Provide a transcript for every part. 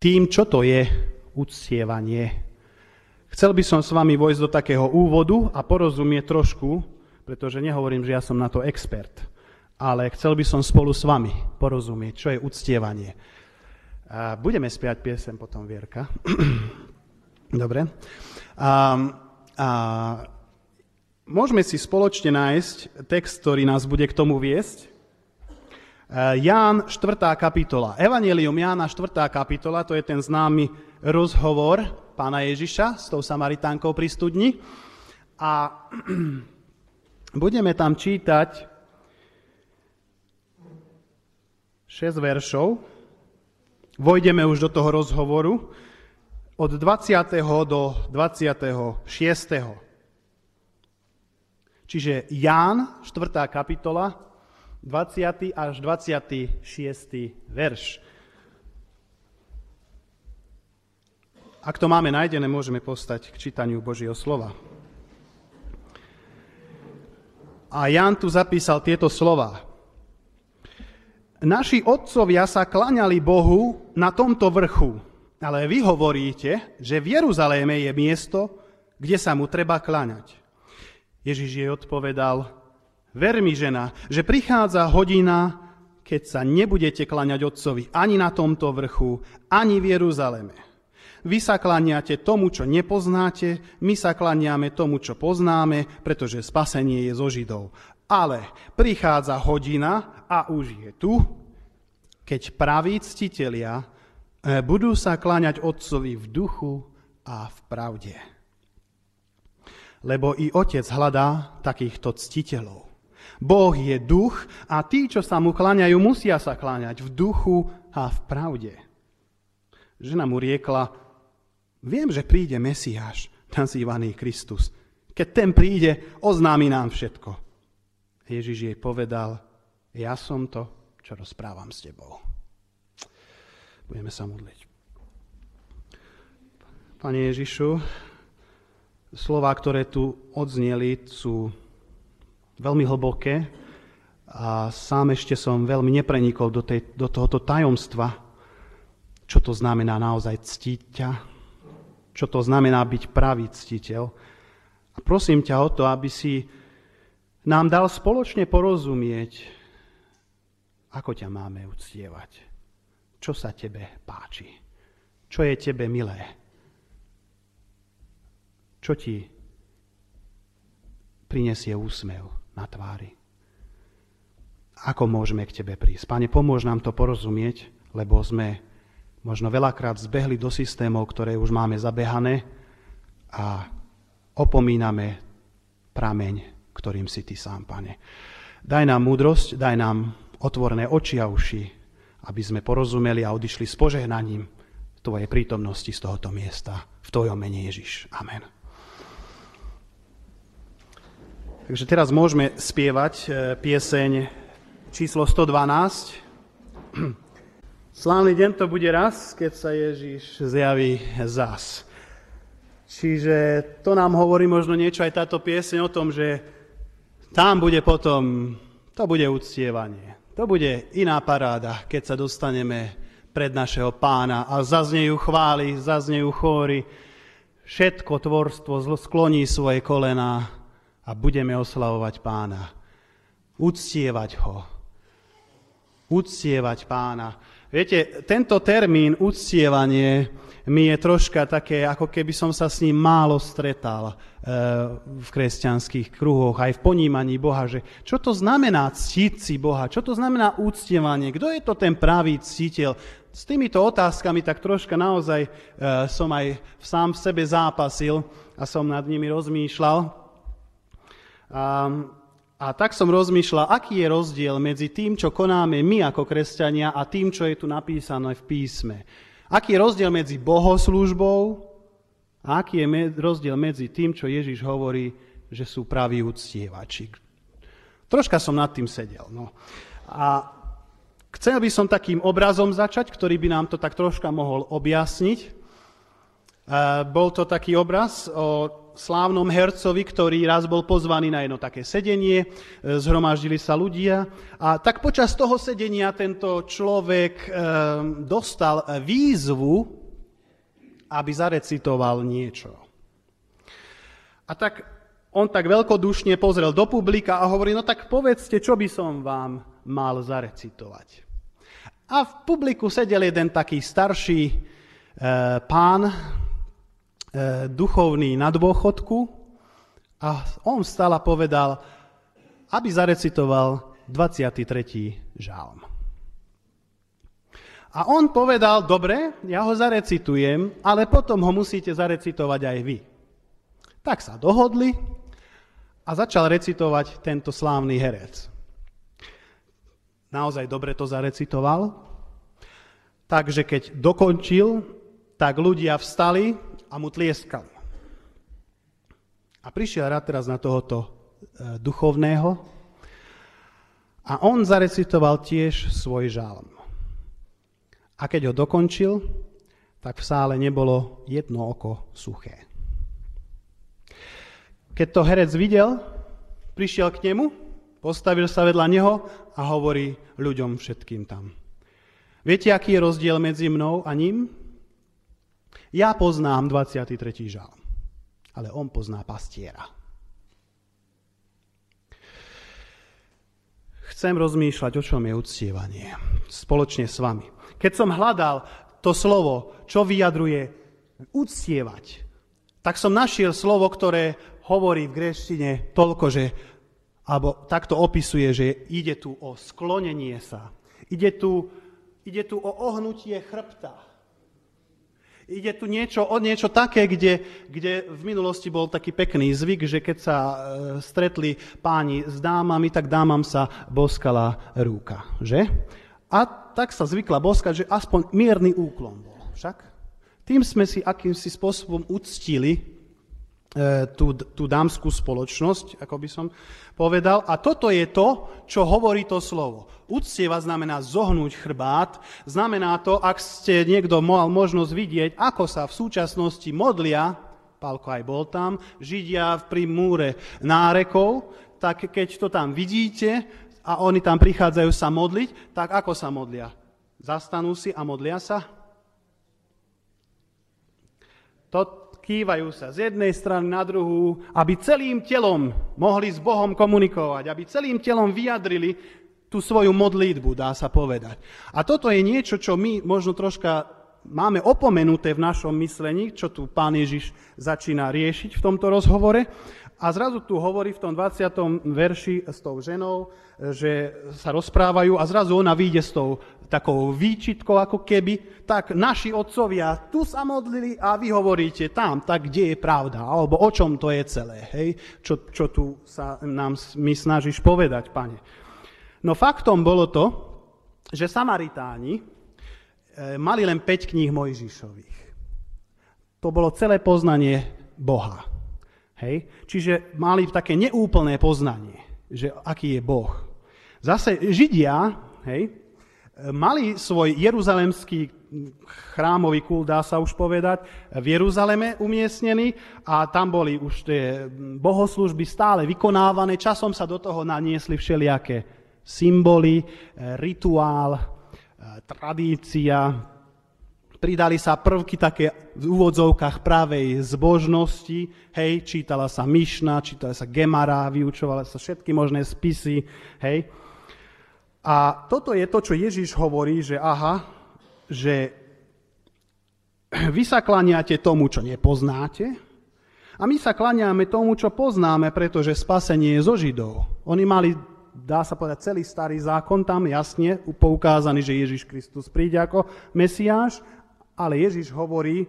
tým, čo to je uctievanie. Chcel by som s vami vojsť do takého úvodu a porozumieť trošku, pretože nehovorím, že ja som na to expert, ale chcel by som spolu s vami porozumieť, čo je uctievanie. Budeme spiať piesem potom, Vierka. Dobre. A, a, môžeme si spoločne nájsť text, ktorý nás bude k tomu viesť. Ján 4. kapitola. Evangelium Jána 4. kapitola, to je ten známy rozhovor pána Ježiša s tou Samaritánkou pri studni. A budeme tam čítať 6 veršov. Vojdeme už do toho rozhovoru od 20. do 26. Čiže Ján, 4. kapitola, 20. až 26. verš. Ak to máme nájdené, môžeme postať k čítaniu Božieho slova. A Jan tu zapísal tieto slova. Naši otcovia sa klaňali Bohu na tomto vrchu, ale vy hovoríte, že v Jeruzaléme je miesto, kde sa mu treba klaňať. Ježiš jej odpovedal, Ver mi, žena, že prichádza hodina, keď sa nebudete klaňať Otcovi ani na tomto vrchu, ani v Jeruzaleme. Vy sa klaniate tomu, čo nepoznáte, my sa klaniame tomu, čo poznáme, pretože spasenie je zo Židov. Ale prichádza hodina, a už je tu, keď praví ctitelia eh, budú sa kláňať Otcovi v duchu a v pravde. Lebo i Otec hľadá takýchto ctiteľov. Boh je duch a tí, čo sa mu kláňajú, musia sa kláňať v duchu a v pravde. Žena mu riekla, viem, že príde Mesiáš, nazývaný Kristus. Keď ten príde, oznámi nám všetko. Ježiš jej povedal, ja som to, čo rozprávam s tebou. Budeme sa modliť. Pane Ježišu, slova, ktoré tu odzneli, sú veľmi hlboké a sám ešte som veľmi neprenikol do, tej, do tohoto tajomstva, čo to znamená naozaj ctiť ťa, čo to znamená byť pravý ctiteľ. A prosím ťa o to, aby si nám dal spoločne porozumieť, ako ťa máme uctievať, čo sa tebe páči, čo je tebe milé, čo ti prinesie úsmev na tvári. Ako môžeme k Tebe prísť? Pane, pomôž nám to porozumieť, lebo sme možno veľakrát zbehli do systémov, ktoré už máme zabehané a opomíname prameň, ktorým si Ty sám, Pane. Daj nám múdrosť, daj nám otvorené oči a uši, aby sme porozumeli a odišli s požehnaním Tvojej prítomnosti z tohoto miesta. V Tvojom mene Ježiš. Amen. Takže teraz môžeme spievať e, pieseň číslo 112. Slávny deň to bude raz, keď sa Ježiš zjaví zas. Čiže to nám hovorí možno niečo aj táto pieseň o tom, že tam bude potom, to bude uctievanie. To bude iná paráda, keď sa dostaneme pred našeho pána a zaznejú chvály, zaznejú chóry. Všetko tvorstvo skloní svoje kolená a budeme oslavovať pána. Uctievať ho. Uctievať pána. Viete, tento termín uctievanie mi je troška také, ako keby som sa s ním málo stretal e, v kresťanských kruhoch, aj v ponímaní Boha, že čo to znamená ctiť si Boha, čo to znamená úctievanie, kto je to ten pravý ctiteľ. S týmito otázkami tak troška naozaj e, som aj sám v sebe zápasil a som nad nimi rozmýšľal. A, a tak som rozmýšľal, aký je rozdiel medzi tým, čo konáme my ako kresťania a tým, čo je tu napísané v písme. Aký je rozdiel medzi bohoslúžbou a aký je rozdiel medzi tým, čo Ježiš hovorí, že sú praví uctievači. Troška som nad tým sedel. No. A chcel by som takým obrazom začať, ktorý by nám to tak troška mohol objasniť. Bol to taký obraz o slávnom hercovi, ktorý raz bol pozvaný na jedno také sedenie, e, zhromaždili sa ľudia a tak počas toho sedenia tento človek e, dostal výzvu, aby zarecitoval niečo. A tak on tak veľkodušne pozrel do publika a hovorí, no tak povedzte, čo by som vám mal zarecitovať. A v publiku sedel jeden taký starší e, pán, duchovný na dôchodku a on vstal povedal, aby zarecitoval 23. žálm. A on povedal, dobre, ja ho zarecitujem, ale potom ho musíte zarecitovať aj vy. Tak sa dohodli a začal recitovať tento slávny herec. Naozaj dobre to zarecitoval, takže keď dokončil, tak ľudia vstali a mu tlieskali. A prišiel rád teraz na tohoto e, duchovného a on zarecitoval tiež svoj žalm. A keď ho dokončil, tak v sále nebolo jedno oko suché. Keď to herec videl, prišiel k nemu, postavil sa vedľa neho a hovorí ľuďom všetkým tam. Viete, aký je rozdiel medzi mnou a ním? Ja poznám 23. žalm, ale on pozná pastiera. Chcem rozmýšľať, o čom je uctievanie spoločne s vami. Keď som hľadal to slovo, čo vyjadruje uctievať, tak som našiel slovo, ktoré hovorí v gréštine toľko, že alebo takto opisuje, že ide tu o sklonenie sa. Ide tu, ide tu o ohnutie chrbta. Ide tu niečo, o niečo také, kde, kde v minulosti bol taký pekný zvyk, že keď sa e, stretli páni s dámami, tak dámam sa boskala rúka. Že? A tak sa zvykla boskať, že aspoň mierny úklon bol. Však? Tým sme si akýmsi spôsobom uctili tú, tú dámskú spoločnosť, ako by som povedal. A toto je to, čo hovorí to slovo. Uctieva znamená zohnúť chrbát, znamená to, ak ste niekto mal možnosť vidieť, ako sa v súčasnosti modlia, Pálko aj bol tam, Židia pri múre nárekov, tak keď to tam vidíte a oni tam prichádzajú sa modliť, tak ako sa modlia? Zastanú si a modlia sa? To, kývajú sa z jednej strany na druhú, aby celým telom mohli s Bohom komunikovať, aby celým telom vyjadrili tú svoju modlitbu, dá sa povedať. A toto je niečo, čo my možno troška máme opomenuté v našom myslení, čo tu pán Ježiš začína riešiť v tomto rozhovore. A zrazu tu hovorí v tom 20. verši s tou ženou, že sa rozprávajú a zrazu ona vyjde s tou takou výčitkou ako keby, tak naši otcovia tu sa modlili a vy hovoríte tam, tak kde je pravda, alebo o čom to je celé, hej? Čo, čo tu sa nám my snažíš povedať, pane. No faktom bolo to, že Samaritáni e, mali len 5 kníh Mojžišových. To bolo celé poznanie Boha. Hej? Čiže mali také neúplné poznanie, že aký je Boh. Zase Židia hej, mali svoj jeruzalemský chrámový kult, dá sa už povedať, v Jeruzaleme umiestnený a tam boli už tie bohoslužby stále vykonávané. Časom sa do toho naniesli všelijaké symboly, rituál, tradícia, pridali sa prvky také v úvodzovkách pravej zbožnosti, hej, čítala sa Myšna, čítala sa Gemara, vyučovala sa všetky možné spisy, hej. A toto je to, čo Ježiš hovorí, že aha, že vy sa klaniate tomu, čo nepoznáte, a my sa klaniame tomu, čo poznáme, pretože spasenie je zo Židov. Oni mali, dá sa povedať, celý starý zákon tam jasne poukázaný, že Ježiš Kristus príde ako Mesiáš ale Ježiš hovorí,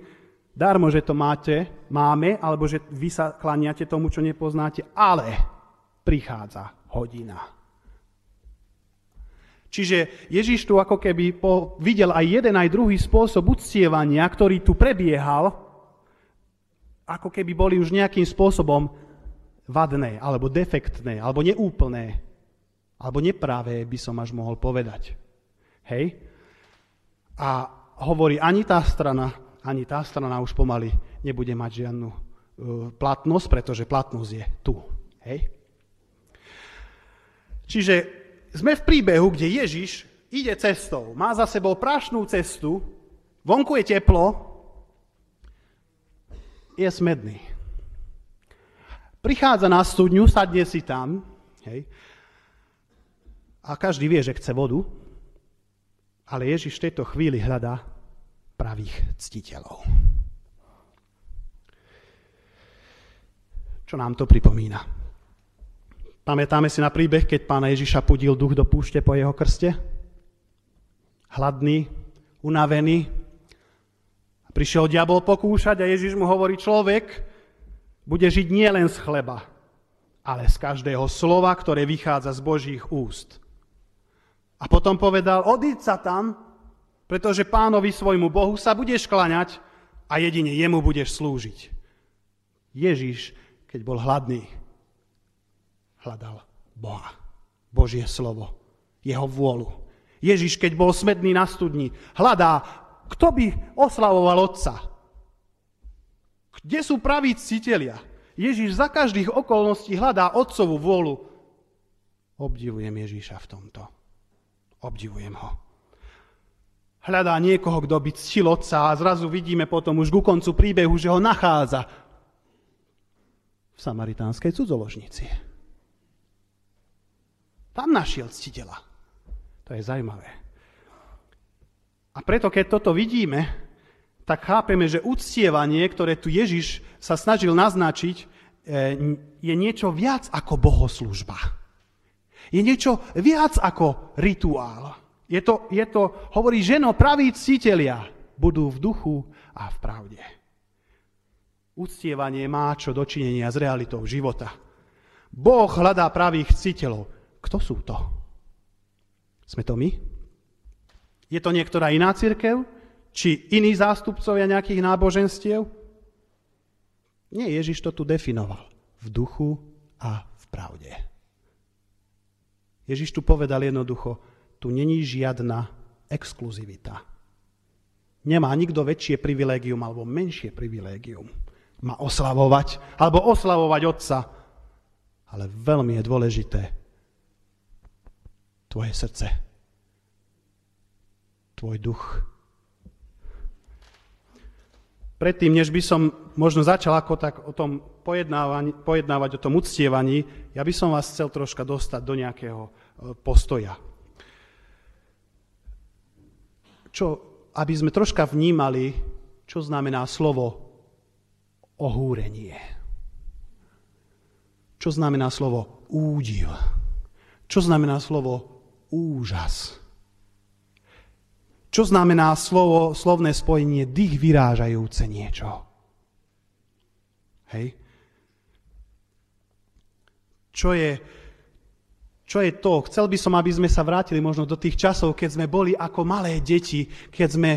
darmo, že to máte, máme, alebo že vy sa klaniate tomu, čo nepoznáte, ale prichádza hodina. Čiže Ježiš tu ako keby po, videl aj jeden, aj druhý spôsob uctievania, ktorý tu prebiehal, ako keby boli už nejakým spôsobom vadné, alebo defektné, alebo neúplné, alebo nepravé, by som až mohol povedať. Hej? A hovorí, ani tá strana, ani tá strana už pomaly nebude mať žiadnu platnosť, pretože platnosť je tu. Hej? Čiže sme v príbehu, kde Ježiš ide cestou, má za sebou prašnú cestu, vonku je teplo, je smedný. Prichádza na studňu, sadne si tam, hej, a každý vie, že chce vodu, ale Ježiš v tejto chvíli hľadá pravých ctiteľov. Čo nám to pripomína? Pamätáme si na príbeh, keď pána Ježiša pudil duch do púšte po jeho krste? Hladný, unavený. Prišiel diabol pokúšať a Ježiš mu hovorí, človek bude žiť nielen z chleba, ale z každého slova, ktoré vychádza z Božích úst. A potom povedal, odíď sa tam, pretože pánovi svojmu Bohu sa budeš klaňať a jedine jemu budeš slúžiť. Ježiš, keď bol hladný, hľadal Boha, Božie slovo, jeho vôľu. Ježiš, keď bol smedný na studni, hľadá, kto by oslavoval Otca. Kde sú praví citelia? Ježiš za každých okolností hľadá Otcovú vôľu. Obdivujem Ježíša v tomto. Obdivujem ho. Hľadá niekoho, kto by ctil otca a zrazu vidíme potom už ku koncu príbehu, že ho nachádza v samaritánskej cudzoložnici. Tam našiel ctiteľa. To je zaujímavé. A preto, keď toto vidíme, tak chápeme, že uctievanie, ktoré tu Ježiš sa snažil naznačiť, e, je niečo viac ako bohoslužba je niečo viac ako rituál. Je to, je to hovorí ženo, praví cítelia budú v duchu a v pravde. Uctievanie má čo dočinenia s realitou života. Boh hľadá pravých citeľov. Kto sú to? Sme to my? Je to niektorá iná církev? Či iní zástupcovia nejakých náboženstiev? Nie, Ježiš to tu definoval. V duchu a v pravde. Ježiš tu povedal jednoducho, tu není žiadna exkluzivita. Nemá nikto väčšie privilégium alebo menšie privilégium. Má oslavovať alebo oslavovať Otca. Ale veľmi je dôležité tvoje srdce, tvoj duch. Predtým, než by som možno začal ako tak o tom pojednávať, o tom uctievaní, ja by som vás chcel troška dostať do nejakého postoja. Čo, aby sme troška vnímali, čo znamená slovo ohúrenie. Čo znamená slovo údiv. Čo znamená slovo úžas. Čo znamená slovo, slovné spojenie dých vyrážajúce niečo. Hej? Čo je čo je to? Chcel by som, aby sme sa vrátili možno do tých časov, keď sme boli ako malé deti, keď sme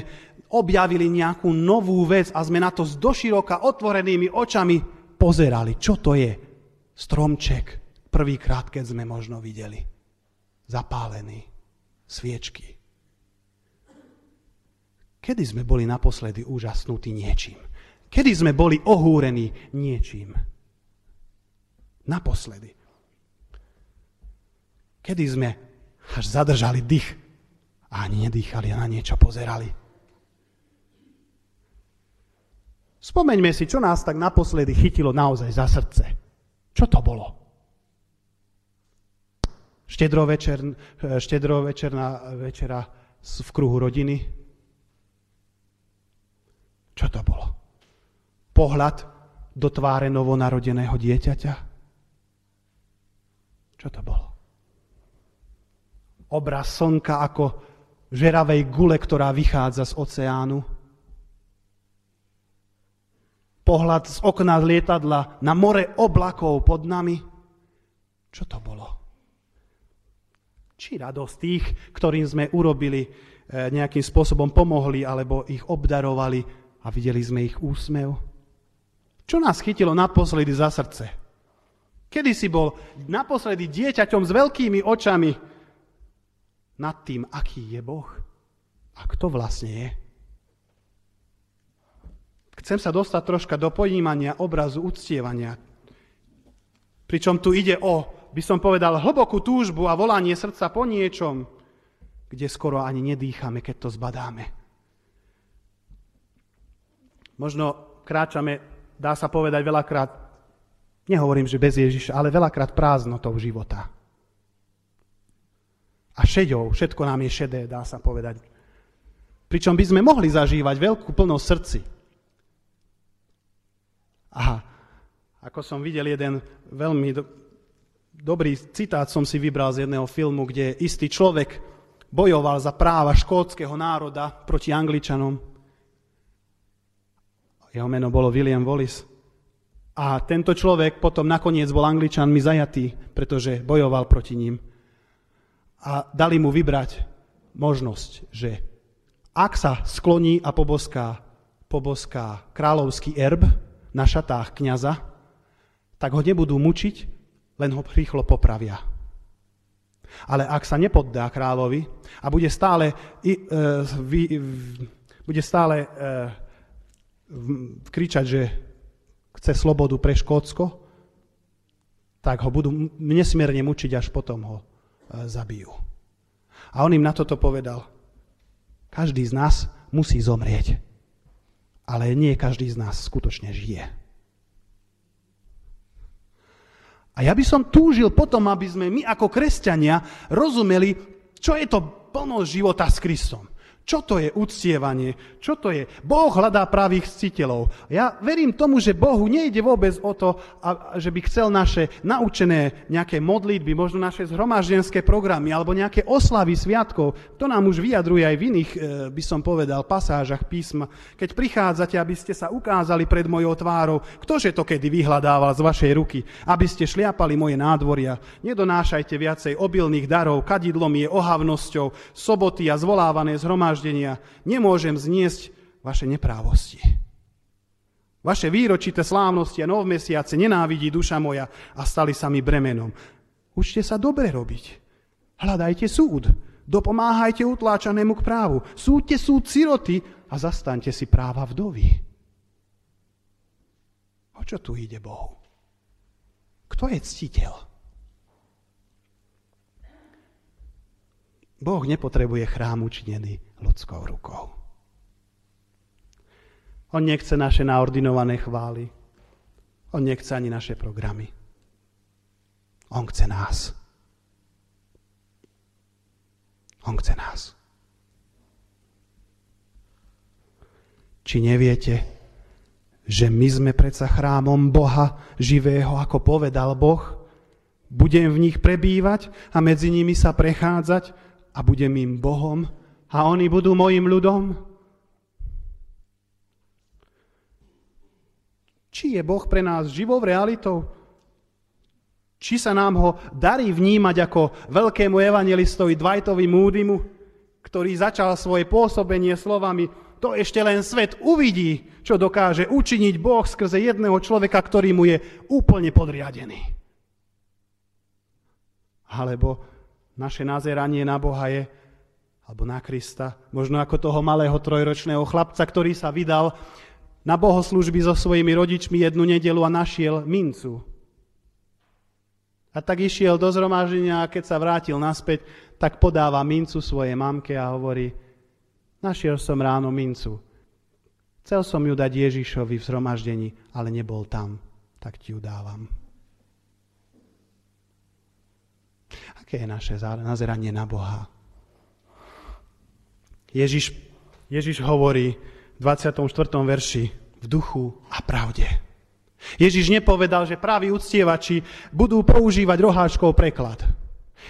objavili nejakú novú vec a sme na to s doširoka otvorenými očami pozerali. Čo to je? Stromček. Prvýkrát, keď sme možno videli. Zapálený. Sviečky. Kedy sme boli naposledy úžasnutí niečím? Kedy sme boli ohúrení niečím? Naposledy. Kedy sme až zadržali dých a ani nedýchali a na niečo pozerali. Spomeňme si, čo nás tak naposledy chytilo naozaj za srdce. Čo to bolo? Štedrovečer, štedrovečerná večera v kruhu rodiny? Čo to bolo? Pohľad do tváre novonarodeného dieťaťa? Čo to bolo? Obraz slnka ako žeravej gule, ktorá vychádza z oceánu. Pohľad z okna lietadla na more oblakov pod nami. Čo to bolo? Či radosť tých, ktorým sme urobili, e, nejakým spôsobom pomohli alebo ich obdarovali a videli sme ich úsmev? Čo nás chytilo naposledy za srdce? Kedy si bol naposledy dieťaťom s veľkými očami, nad tým, aký je Boh a kto vlastne je. Chcem sa dostať troška do pojímania obrazu uctievania. Pričom tu ide o, by som povedal, hlbokú túžbu a volanie srdca po niečom, kde skoro ani nedýchame, keď to zbadáme. Možno kráčame, dá sa povedať veľakrát, nehovorím, že bez Ježiša, ale veľakrát prázdnotou života. A šedou, všetko nám je šedé, dá sa povedať. Pričom by sme mohli zažívať veľkú plnosť srdci. Aha, ako som videl jeden veľmi do, dobrý citát som si vybral z jedného filmu, kde istý človek bojoval za práva škótskeho národa proti Angličanom. Jeho meno bolo William Wallace. A tento človek potom nakoniec bol Angličanmi zajatý, pretože bojoval proti ním. A dali mu vybrať možnosť, že ak sa skloní a poboská, poboská kráľovský erb, na šatách kniaza, tak ho nebudú mučiť, len ho rýchlo popravia. Ale ak sa nepoddá kráľovi a bude stále, i, e, vy, bude stále e, kričať, že chce slobodu pre Škótsko, tak ho budú nesmierne mučiť, až potom ho zabijú. A on im na toto povedal, každý z nás musí zomrieť ale nie každý z nás skutočne žije. A ja by som túžil potom, aby sme my ako kresťania rozumeli, čo je to plnosť života s Kristom. Čo to je uctievanie? Čo to je? Boh hľadá pravých ctiteľov. Ja verím tomu, že Bohu nejde vôbec o to, že by chcel naše naučené nejaké modlitby, možno naše zhromaždenské programy alebo nejaké oslavy sviatkov. To nám už vyjadruje aj v iných, e, by som povedal, pasážach písma. Keď prichádzate, aby ste sa ukázali pred mojou tvárou, ktože to kedy vyhľadával z vašej ruky, aby ste šliapali moje nádvoria. Nedonášajte viacej obilných darov, kadidlom je ohavnosťou, soboty a zvolávané zhromaždenie zhromaždenia nemôžem zniesť vaše neprávosti. Vaše výročité slávnosti a novmesiace nenávidí duša moja a stali sa mi bremenom. Učte sa dobre robiť. Hľadajte súd. Dopomáhajte utláčanému k právu. Súďte súd siroty a zastaňte si práva vdovy. O čo tu ide Bohu? Kto je ctiteľ? Boh nepotrebuje chrám učinený ľudskou rukou. On nechce naše naordinované chvály. On nechce ani naše programy. On chce nás. On chce nás. Či neviete, že my sme predsa chrámom Boha živého, ako povedal Boh? Budem v nich prebývať a medzi nimi sa prechádzať a budem im Bohom a oni budú mojim ľudom? Či je Boh pre nás živou realitou? Či sa nám ho darí vnímať ako veľkému evangelistovi Dwightovi Moodymu, ktorý začal svoje pôsobenie slovami to ešte len svet uvidí, čo dokáže učiniť Boh skrze jedného človeka, ktorý mu je úplne podriadený. Alebo naše nazeranie na Boha je, alebo na Krista, možno ako toho malého trojročného chlapca, ktorý sa vydal na bohoslužby so svojimi rodičmi jednu nedelu a našiel mincu. A tak išiel do zhromaždenia a keď sa vrátil naspäť, tak podáva mincu svojej mamke a hovorí, našiel som ráno mincu. Chcel som ju dať Ježišovi v zhromaždení, ale nebol tam, tak ti ju dávam. Aké je naše nazeranie na Boha? Ježiš, Ježiš hovorí v 24. verši v duchu a pravde. Ježiš nepovedal, že praví uctievači budú používať roháčkov preklad.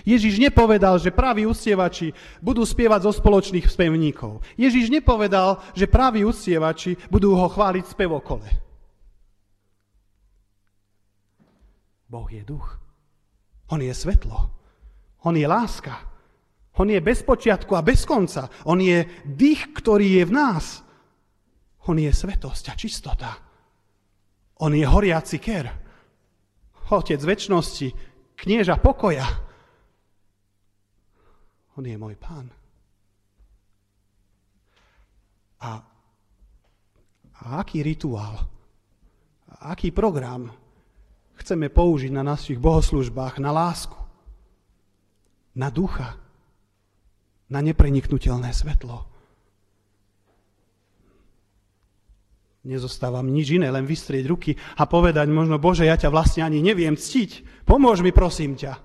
Ježiš nepovedal, že praví uctievači budú spievať zo spoločných spevníkov. Ježiš nepovedal, že praví uctievači budú ho chváliť spevokole. Boh je duch. On je svetlo. On je láska. On je bez počiatku a bez konca. On je dých, ktorý je v nás. On je svetosť a čistota. On je horiaci ker. Otec väčšnosti, knieža pokoja. On je môj pán. A, a aký rituál, a aký program chceme použiť na našich bohoslužbách, na lásku, na ducha, na nepreniknutelné svetlo. Nezostáva mi nič iné, len vystrieť ruky a povedať možno, Bože, ja ťa vlastne ani neviem ctiť. Pomôž mi, prosím ťa.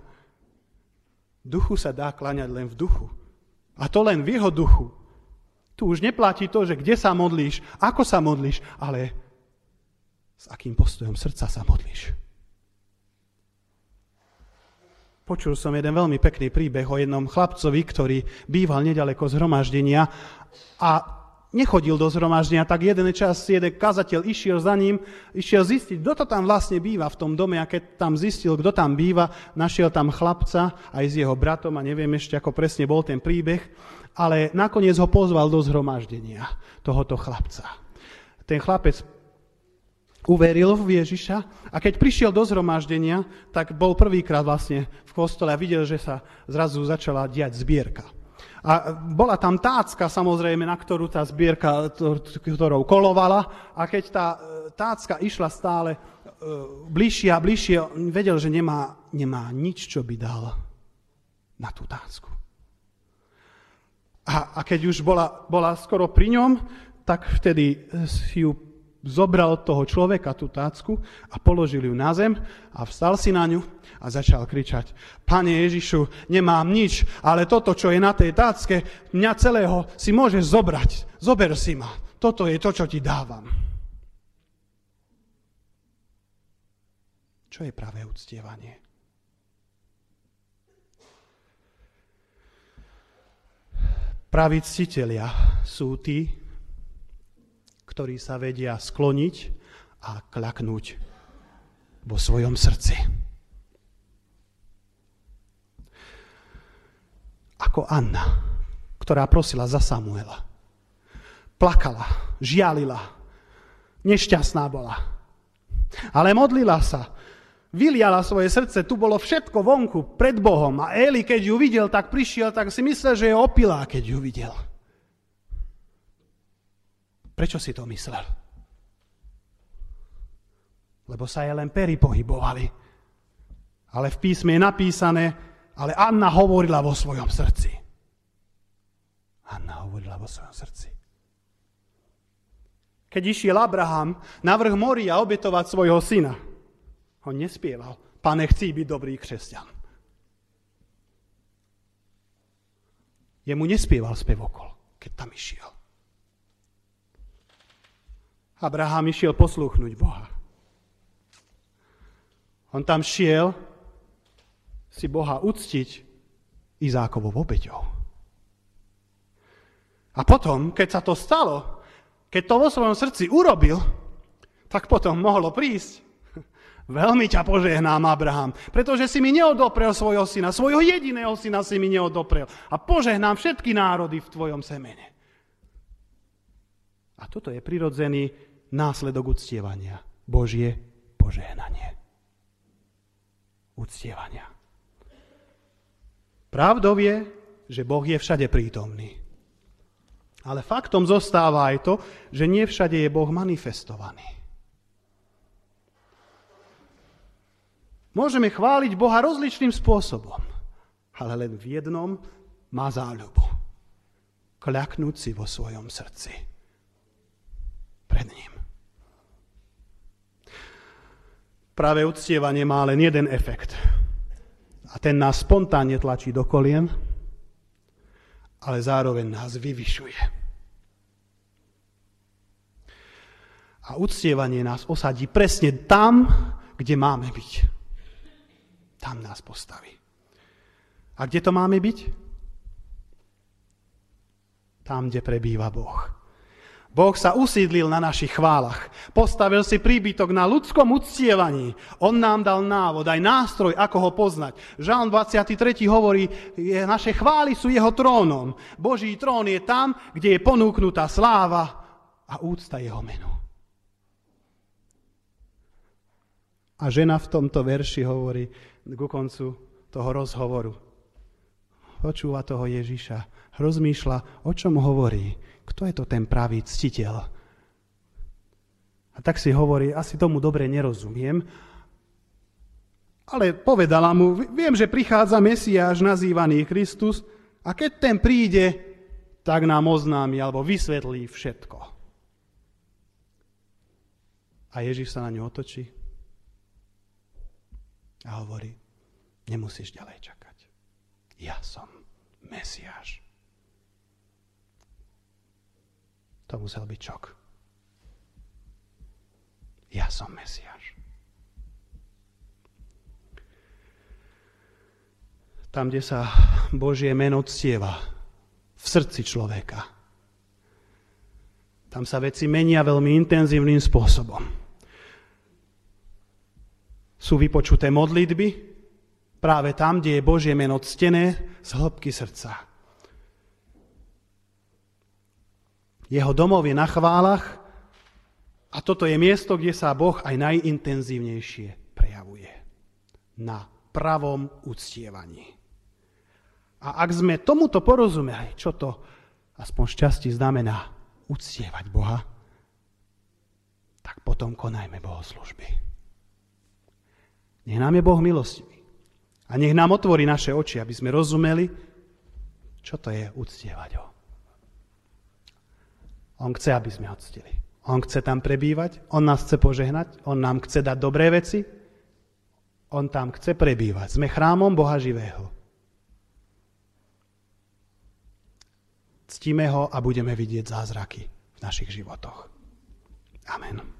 Duchu sa dá kláňať len v duchu. A to len v jeho duchu. Tu už neplatí to, že kde sa modlíš, ako sa modlíš, ale s akým postojom srdca sa modlíš. Počul som jeden veľmi pekný príbeh o jednom chlapcovi, ktorý býval nedaleko zhromaždenia a nechodil do zhromaždenia, tak jeden čas jeden kazateľ išiel za ním, išiel zistiť, kto to tam vlastne býva v tom dome a keď tam zistil, kto tam býva, našiel tam chlapca aj s jeho bratom a neviem ešte, ako presne bol ten príbeh, ale nakoniec ho pozval do zhromaždenia tohoto chlapca. Ten chlapec uveril v Ježiša a keď prišiel do zhromaždenia, tak bol prvýkrát vlastne v kostole a videl, že sa zrazu začala diať zbierka. A bola tam tácka, samozrejme, na ktorú tá zbierka, ktorou kolovala. A keď tá e, tácka išla stále e, bližšie a bližšie, vedel, že nemá, nemá nič, čo by dal na tú tácku. A, a keď už bola, bola skoro pri ňom, tak vtedy si ju zobral toho človeka, tú tácku a položil ju na zem a vstal si na ňu a začal kričať, Pane Ježišu, nemám nič, ale toto, čo je na tej tácke, mňa celého si môžeš zobrať. Zober si ma. Toto je to, čo ti dávam. Čo je práve uctievanie? Praví ctitelia sú tí, ktorí sa vedia skloniť a klaknúť vo svojom srdci. Ako Anna, ktorá prosila za Samuela. Plakala, žialila, nešťastná bola. Ale modlila sa, vyliala svoje srdce, tu bolo všetko vonku, pred Bohom. A Eli, keď ju videl, tak prišiel, tak si myslel, že je opilá, keď ju videl. Prečo si to myslel? Lebo sa aj len pery pohybovali. Ale v písme je napísané, ale Anna hovorila vo svojom srdci. Anna hovorila vo svojom srdci. Keď išiel Abraham na vrch Moria obetovať svojho syna, on nespieval, pane, chci byť dobrý křesťan. Jemu nespieval spevokol, keď tam išiel. Abraham išiel poslúchnuť Boha. On tam šiel si Boha uctiť Izákovou obeťou. A potom, keď sa to stalo, keď to vo svojom srdci urobil, tak potom mohlo prísť. Veľmi ťa požehnám, Abraham, pretože si mi neodoprel svojho syna, svojho jediného syna si mi neodoprel. A požehnám všetky národy v tvojom semene. A toto je prirodzený následok uctievania. Božie požehnanie. Uctievania. Pravdou je, že Boh je všade prítomný. Ale faktom zostáva aj to, že nie všade je Boh manifestovaný. Môžeme chváliť Boha rozličným spôsobom, ale len v jednom má záľubu. Kľaknúť si vo svojom srdci. Pred ním. Práve uctievanie má len jeden efekt. A ten nás spontánne tlačí do kolien, ale zároveň nás vyvyšuje. A uctievanie nás osadí presne tam, kde máme byť. Tam nás postaví. A kde to máme byť? Tam, kde prebýva Boh. Boh sa usídlil na našich chválach. Postavil si príbytok na ľudskom uctievaní. On nám dal návod, aj nástroj, ako ho poznať. Žalm 23. hovorí, naše chvály sú jeho trónom. Boží trón je tam, kde je ponúknutá sláva a úcta jeho menu. A žena v tomto verši hovorí ku koncu toho rozhovoru. Počúva toho Ježiša, rozmýšľa, o čom hovorí kto je to ten pravý ctiteľ? A tak si hovorí, asi tomu dobre nerozumiem, ale povedala mu, viem, že prichádza Mesiáš nazývaný Kristus a keď ten príde, tak nám oznámi alebo vysvetlí všetko. A Ježiš sa na ňu otočí a hovorí, nemusíš ďalej čakať. Ja som Mesiáš. To musel byť čok. Ja som Mesiáš. Tam, kde sa Božie meno ctieva, v srdci človeka. Tam sa veci menia veľmi intenzívnym spôsobom. Sú vypočuté modlitby práve tam, kde je Božie meno ctené z hĺbky srdca. Jeho domov je na chválach a toto je miesto, kde sa Boh aj najintenzívnejšie prejavuje. Na pravom uctievaní. A ak sme tomuto porozumeli, čo to aspoň šťastí znamená uctievať Boha, tak potom konajme bohoslužby. Nech nám je Boh milostivý. A nech nám otvorí naše oči, aby sme rozumeli, čo to je uctievať ho. On chce, aby sme ho ctili. On chce tam prebývať, on nás chce požehnať, on nám chce dať dobré veci, on tam chce prebývať. Sme chrámom Boha živého. Ctíme ho a budeme vidieť zázraky v našich životoch. Amen.